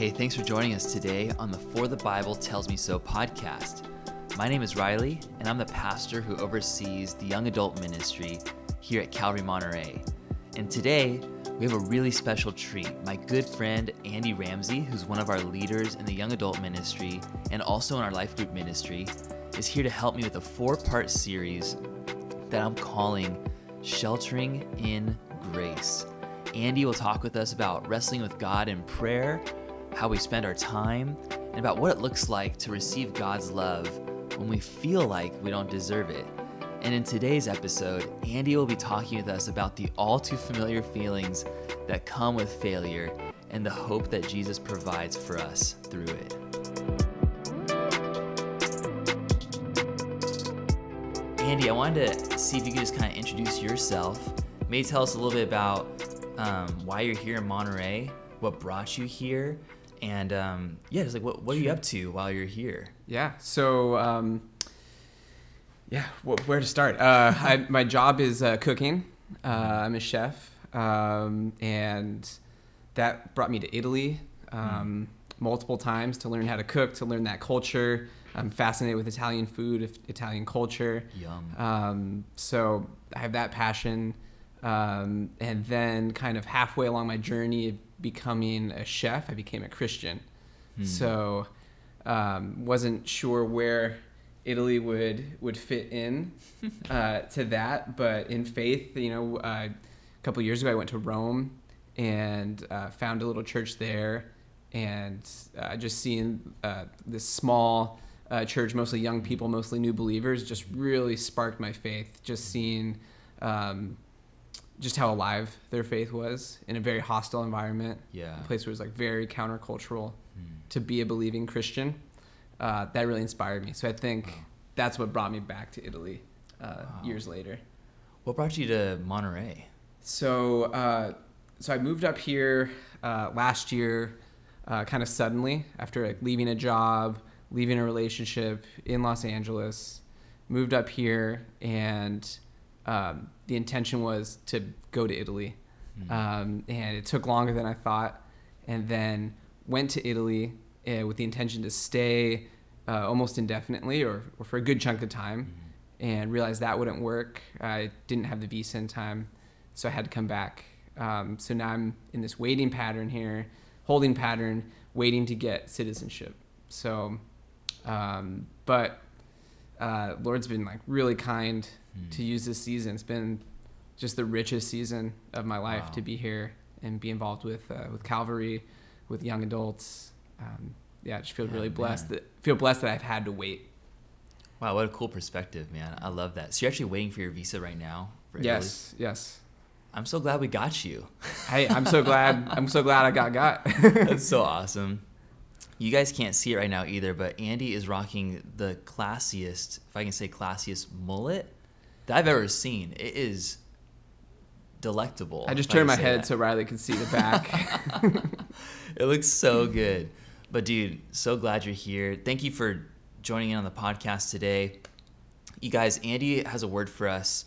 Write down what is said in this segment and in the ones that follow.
Hey, thanks for joining us today on the For the Bible Tells Me So podcast. My name is Riley, and I'm the pastor who oversees the young adult ministry here at Calvary Monterey. And today, we have a really special treat. My good friend Andy Ramsey, who's one of our leaders in the young adult ministry and also in our life group ministry, is here to help me with a four part series that I'm calling Sheltering in Grace. Andy will talk with us about wrestling with God in prayer, how we spend our time, and about what it looks like to receive God's love when we feel like we don't deserve it. And in today's episode, Andy will be talking with us about the all too familiar feelings that come with failure and the hope that Jesus provides for us through it. Andy, I wanted to see if you could just kind of introduce yourself. Maybe tell us a little bit about um, why you're here in Monterey, what brought you here, and um, yeah, just like what, what are you up to while you're here? Yeah. So, um, yeah, wh- where to start? Uh, I, my job is uh, cooking. Uh, I'm a chef, um, and that brought me to Italy um, multiple times to learn how to cook, to learn that culture. I'm fascinated with Italian food, if- Italian culture. Yum. Um, so I have that passion. Um, and then, kind of halfway along my journey becoming a chef, I became a Christian. So, um, wasn't sure where Italy would would fit in uh, to that, but in faith, you know, uh, a couple years ago, I went to Rome and uh, found a little church there, and uh, just seeing uh, this small uh, church, mostly young people, mostly new believers, just really sparked my faith. Just seeing. Um, just how alive their faith was in a very hostile environment, Yeah. a place where it was like very countercultural Hmm. to be a believing Christian. Uh, that really inspired me. So I think Wow. that's what brought me back to Italy uh, Wow. years later. What brought you to Monterey? So uh, so I moved up here uh, last year, uh, kind of suddenly after like leaving a job, leaving a relationship in Los Angeles, moved up here, and um, the intention was to go to Italy, Hmm. um, and it took longer than I thought, and then went to Italy uh, with the intention to stay uh, almost indefinitely or, or for a good chunk of time, and realized that wouldn't work. I didn't have the visa in time, so I had to come back. Um, so now I'm in this waiting pattern here, holding pattern, waiting to get citizenship. So, um, but uh, Lord's been like really kind Hmm. to use this season. It's been just the richest season of my life Wow. to be here and be involved with uh, with Calvary, with young adults. Um, yeah, I just feel Yeah, really blessed man. that feel blessed that I've had to wait. Wow, what a cool perspective, man. I love that. So you're actually waiting for your visa right now for Italy? Yes, yes. I'm so glad we got you. Hey, I'm so glad. I'm so glad I got got. That's so awesome. You guys can't see it right now either, but Andy is rocking the classiest, if I can say classiest mullet that I've ever seen. It is delectable. I just turned my head that. so Riley can see the back. it looks so good. But dude, so glad you're here. Thank you for joining in on the podcast today. You guys, Andy has a word for us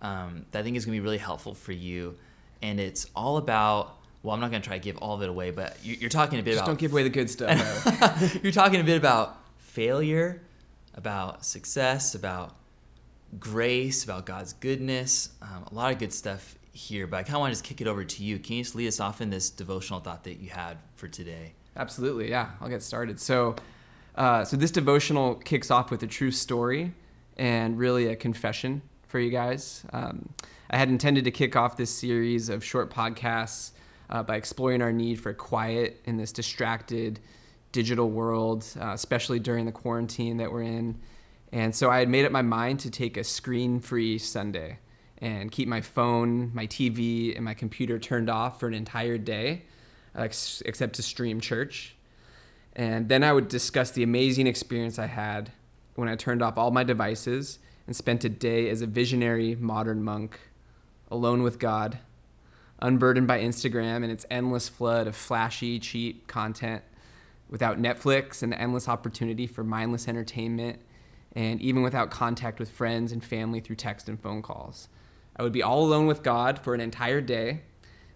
um, that I think is going to be really helpful for you, and it's all about. Well, I'm not going to try to give all of it away, but you- you're talking a bit just about don't give away the good stuff. you're talking a bit about failure, about success, about grace, about God's goodness, um, a lot of good stuff here. But I kind of want to just kick it over to you. Can you just lead us off in this devotional thought that you had for today? Absolutely, yeah. I'll get started. So, uh, so this devotional kicks off with a true story and really a confession for you guys. Um, I had intended to kick off this series of short podcasts uh, by exploring our need for quiet in this distracted digital world, uh, especially during the quarantine that we're in. And so I had made up my mind to take a screen-free Sunday and keep my phone, my TV, and my computer turned off for an entire day uh, ex- except to stream church. And then I would discuss the amazing experience I had when I turned off all my devices and spent a day as a visionary modern monk, alone with God, unburdened by Instagram and its endless flood of flashy, cheap content, without Netflix and the endless opportunity for mindless entertainment, and even without contact with friends and family through text and phone calls. I would be all alone with God for an entire day.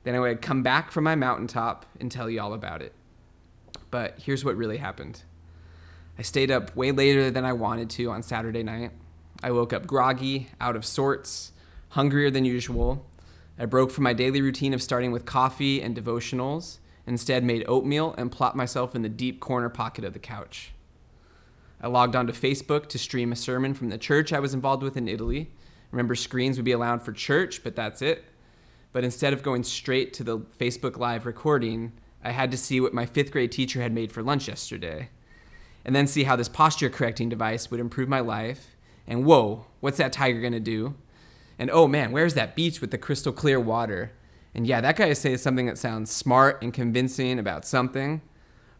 Then I would come back from my mountaintop and tell you all about it. But here's what really happened I stayed up way later than I wanted to on Saturday night. I woke up groggy, out of sorts, hungrier than usual. I broke from my daily routine of starting with coffee and devotionals, instead, made oatmeal and plopped myself in the deep corner pocket of the couch. I logged onto Facebook to stream a sermon from the church I was involved with in Italy. Remember, screens would be allowed for church, but that's it. But instead of going straight to the Facebook Live recording, I had to see what my fifth grade teacher had made for lunch yesterday, and then see how this posture correcting device would improve my life. And whoa, what's that tiger gonna do? And oh man, where's that beach with the crystal clear water? And yeah, that guy says something that sounds smart and convincing about something.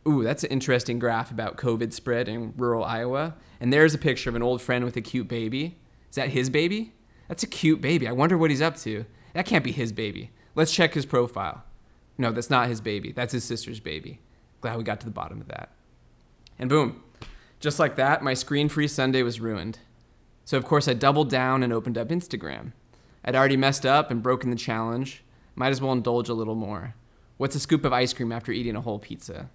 Ooh, that's an interesting graph about COVID spread in rural Iowa. And there's a picture of an old friend with a cute baby. Is that his baby? That's a cute baby. I wonder what he's up to. That can't be his baby. Let's check his profile. No, that's not his baby. That's his sister's baby. Glad we got to the bottom of that. And boom, just like that, my screen free Sunday was ruined. So, of course, I doubled down and opened up Instagram. I'd already messed up and broken the challenge. Might as well indulge a little more. What's a scoop of ice cream after eating a whole pizza?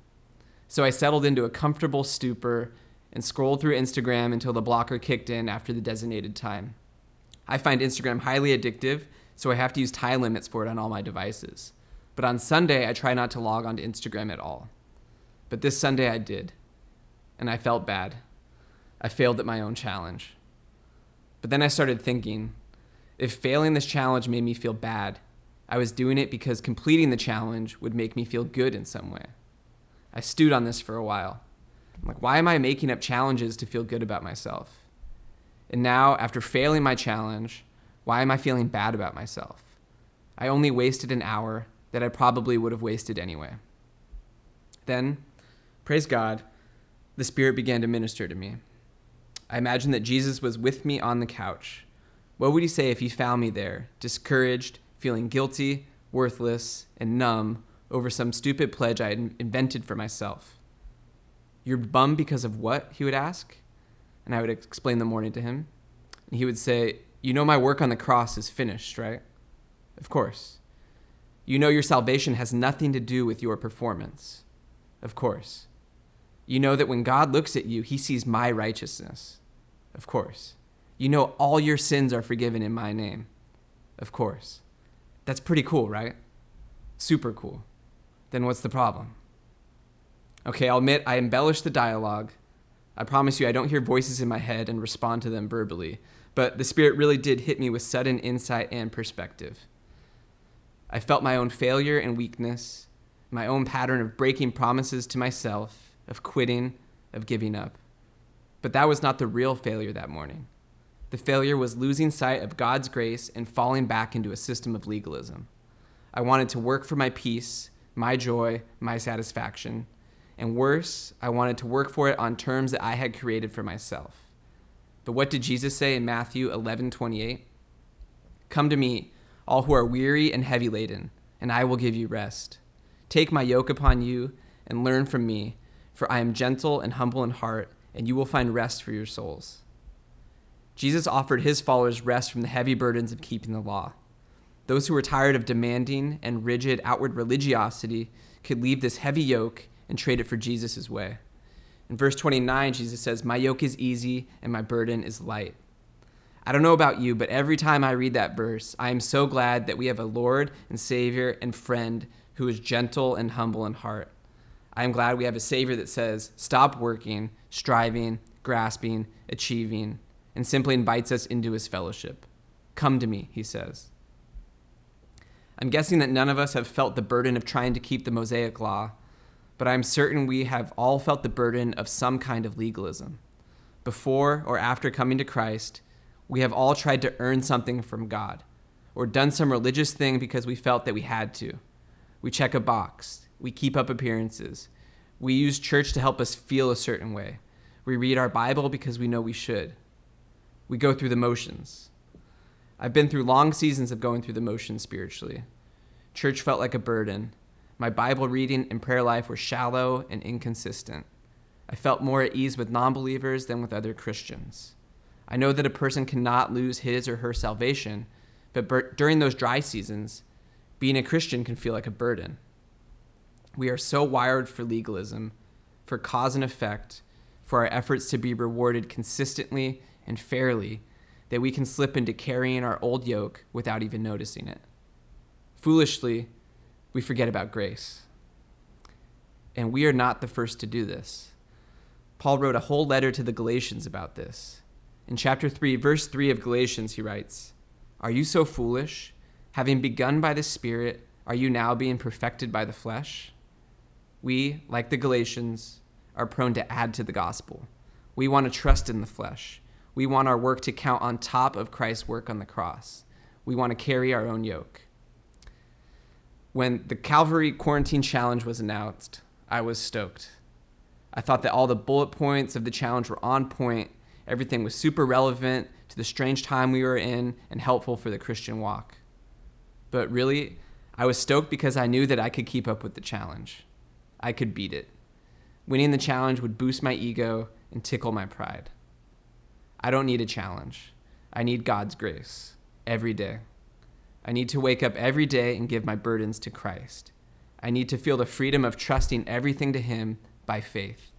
So I settled into a comfortable stupor and scrolled through Instagram until the blocker kicked in after the designated time. I find Instagram highly addictive, so I have to use time limits for it on all my devices. But on Sunday, I try not to log onto Instagram at all. But this Sunday, I did. And I felt bad. I failed at my own challenge. But then I started thinking if failing this challenge made me feel bad, I was doing it because completing the challenge would make me feel good in some way. I stewed on this for a while. I'm like, why am I making up challenges to feel good about myself? And now, after failing my challenge, why am I feeling bad about myself? I only wasted an hour that I probably would have wasted anyway. Then, praise God, the Spirit began to minister to me. I imagined that Jesus was with me on the couch. What would he say if he found me there, discouraged, feeling guilty, worthless, and numb over some stupid pledge I had invented for myself? You're bummed because of what? He would ask. And I would explain the morning to him. And he would say, You know, my work on the cross is finished, right? Of course. You know, your salvation has nothing to do with your performance. Of course. You know that when God looks at you, he sees my righteousness. Of course. You know all your sins are forgiven in my name. Of course. That's pretty cool, right? Super cool. Then what's the problem? Okay, I'll admit I embellish the dialogue. I promise you I don't hear voices in my head and respond to them verbally, but the Spirit really did hit me with sudden insight and perspective. I felt my own failure and weakness, my own pattern of breaking promises to myself, of quitting, of giving up. But that was not the real failure that morning. The failure was losing sight of God's grace and falling back into a system of legalism. I wanted to work for my peace, my joy, my satisfaction. And worse, I wanted to work for it on terms that I had created for myself. But what did Jesus say in Matthew 11 28? Come to me, all who are weary and heavy laden, and I will give you rest. Take my yoke upon you and learn from me, for I am gentle and humble in heart, and you will find rest for your souls. Jesus offered his followers rest from the heavy burdens of keeping the law. Those who were tired of demanding and rigid outward religiosity could leave this heavy yoke and trade it for Jesus' way. In verse 29, Jesus says, My yoke is easy and my burden is light. I don't know about you, but every time I read that verse, I am so glad that we have a Lord and Savior and friend who is gentle and humble in heart. I am glad we have a Savior that says, Stop working, striving, grasping, achieving, and simply invites us into his fellowship. Come to me, he says. I'm guessing that none of us have felt the burden of trying to keep the Mosaic law, but I'm certain we have all felt the burden of some kind of legalism. Before or after coming to Christ, we have all tried to earn something from God or done some religious thing because we felt that we had to. We check a box, we keep up appearances, we use church to help us feel a certain way. We read our Bible because we know we should. We go through the motions. I've been through long seasons of going through the motions spiritually. Church felt like a burden. My Bible reading and prayer life were shallow and inconsistent. I felt more at ease with non believers than with other Christians. I know that a person cannot lose his or her salvation, but during those dry seasons, being a Christian can feel like a burden. We are so wired for legalism for cause and effect, for our efforts to be rewarded consistently and fairly, that we can slip into carrying our old yoke without even noticing it. Foolishly, we forget about grace. And we are not the first to do this. Paul wrote a whole letter to the Galatians about this. In chapter 3, verse 3 of Galatians, he writes, Are you so foolish? Having begun by the Spirit, are you now being perfected by the flesh? We, like the Galatians, are prone to add to the gospel. We want to trust in the flesh. We want our work to count on top of Christ's work on the cross. We want to carry our own yoke. When the Calvary Quarantine Challenge was announced, I was stoked. I thought that all the bullet points of the challenge were on point. Everything was super relevant to the strange time we were in and helpful for the Christian walk. But really, I was stoked because I knew that I could keep up with the challenge. I could beat it. Winning the challenge would boost my ego and tickle my pride. I don't need a challenge. I need God's grace every day. I need to wake up every day and give my burdens to Christ. I need to feel the freedom of trusting everything to Him by faith.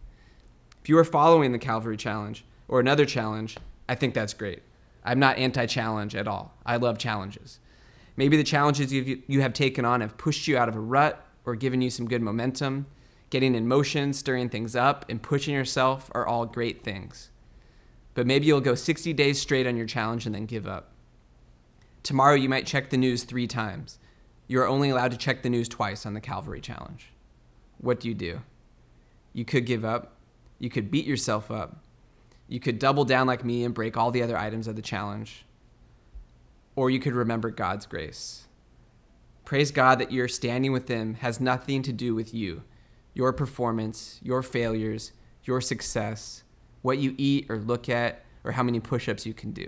If you are following the Calvary Challenge or another challenge, I think that's great. I'm not anti challenge at all. I love challenges. Maybe the challenges you you have taken on have pushed you out of a rut or giving you some good momentum. Getting in motion, stirring things up, and pushing yourself are all great things. But maybe you'll go 60 days straight on your challenge and then give up. Tomorrow, you might check the news three times. You are only allowed to check the news twice on the Calvary Challenge. What do you do? You could give up. You could beat yourself up. You could double down like me and break all the other items of the challenge. Or you could remember God's grace. Praise God that your standing with Him has nothing to do with you, your performance, your failures, your success, what you eat or look at, or how many push ups you can do.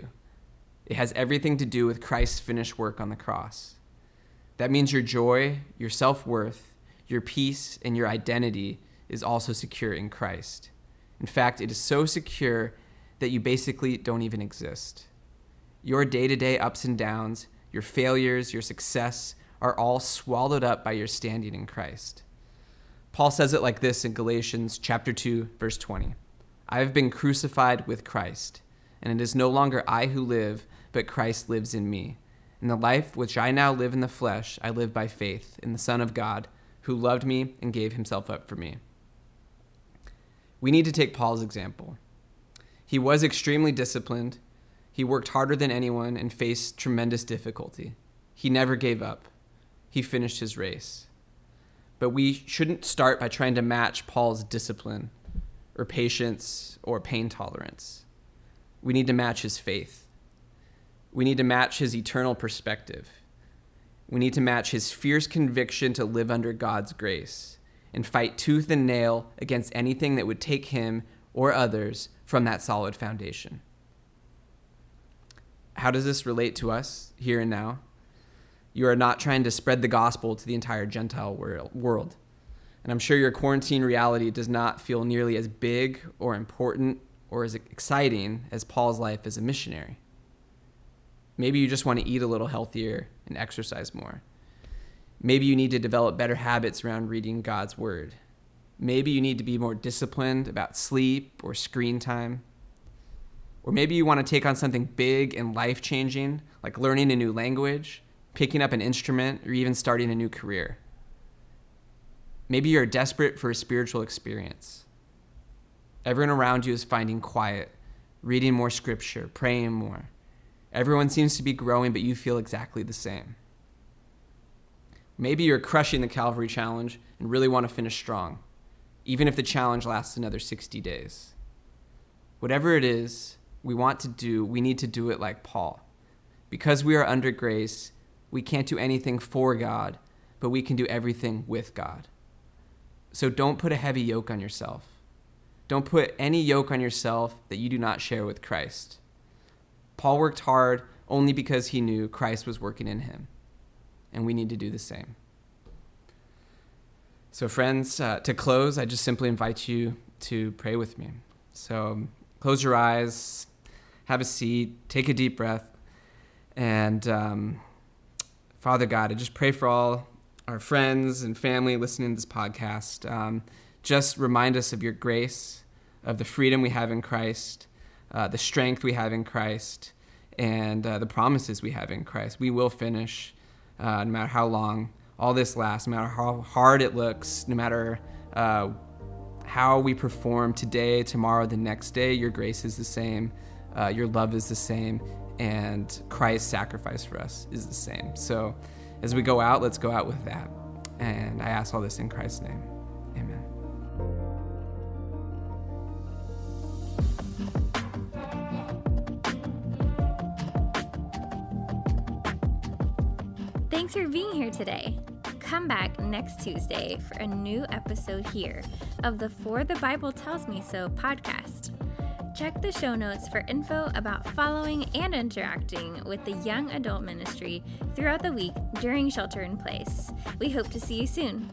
It has everything to do with Christ's finished work on the cross. That means your joy, your self worth, your peace, and your identity is also secure in Christ. In fact, it is so secure that you basically don't even exist. Your day to day ups and downs, your failures, your success are all swallowed up by your standing in Christ. Paul says it like this in Galatians chapter 2 verse 20. I have been crucified with Christ, and it is no longer I who live, but Christ lives in me. In the life which I now live in the flesh, I live by faith in the Son of God, who loved me and gave himself up for me. We need to take Paul's example. He was extremely disciplined. He worked harder than anyone and faced tremendous difficulty. He never gave up. He finished his race. But we shouldn't start by trying to match Paul's discipline or patience or pain tolerance. We need to match his faith. We need to match his eternal perspective. We need to match his fierce conviction to live under God's grace and fight tooth and nail against anything that would take him or others from that solid foundation. How does this relate to us here and now? You are not trying to spread the gospel to the entire Gentile world. And I'm sure your quarantine reality does not feel nearly as big or important or as exciting as Paul's life as a missionary. Maybe you just want to eat a little healthier and exercise more. Maybe you need to develop better habits around reading God's word. Maybe you need to be more disciplined about sleep or screen time. Or maybe you want to take on something big and life changing, like learning a new language, picking up an instrument, or even starting a new career. Maybe you're desperate for a spiritual experience. Everyone around you is finding quiet, reading more scripture, praying more. Everyone seems to be growing, but you feel exactly the same. Maybe you're crushing the Calvary Challenge and really want to finish strong, even if the challenge lasts another 60 days. Whatever it is we want to do, we need to do it like Paul. Because we are under grace, we can't do anything for God, but we can do everything with God. So don't put a heavy yoke on yourself. Don't put any yoke on yourself that you do not share with Christ. Paul worked hard only because he knew Christ was working in him, and we need to do the same. So, friends, uh, to close, I just simply invite you to pray with me. So, close your eyes, have a seat, take a deep breath, and um, Father God, I just pray for all our friends and family listening to this podcast. Um, just remind us of your grace, of the freedom we have in Christ, uh, the strength we have in Christ, and uh, the promises we have in Christ. We will finish uh, no matter how long all this lasts, no matter how hard it looks, no matter uh, how we perform today, tomorrow, the next day. Your grace is the same, uh, your love is the same, and Christ's sacrifice for us is the same. So as we go out, let's go out with that. And I ask all this in Christ's name. Amen. Thanks for being here today. Come back next Tuesday for a new episode here of the For the Bible Tells Me So podcast. Check the show notes for info about following and interacting with the young adult ministry throughout the week during Shelter in Place. We hope to see you soon.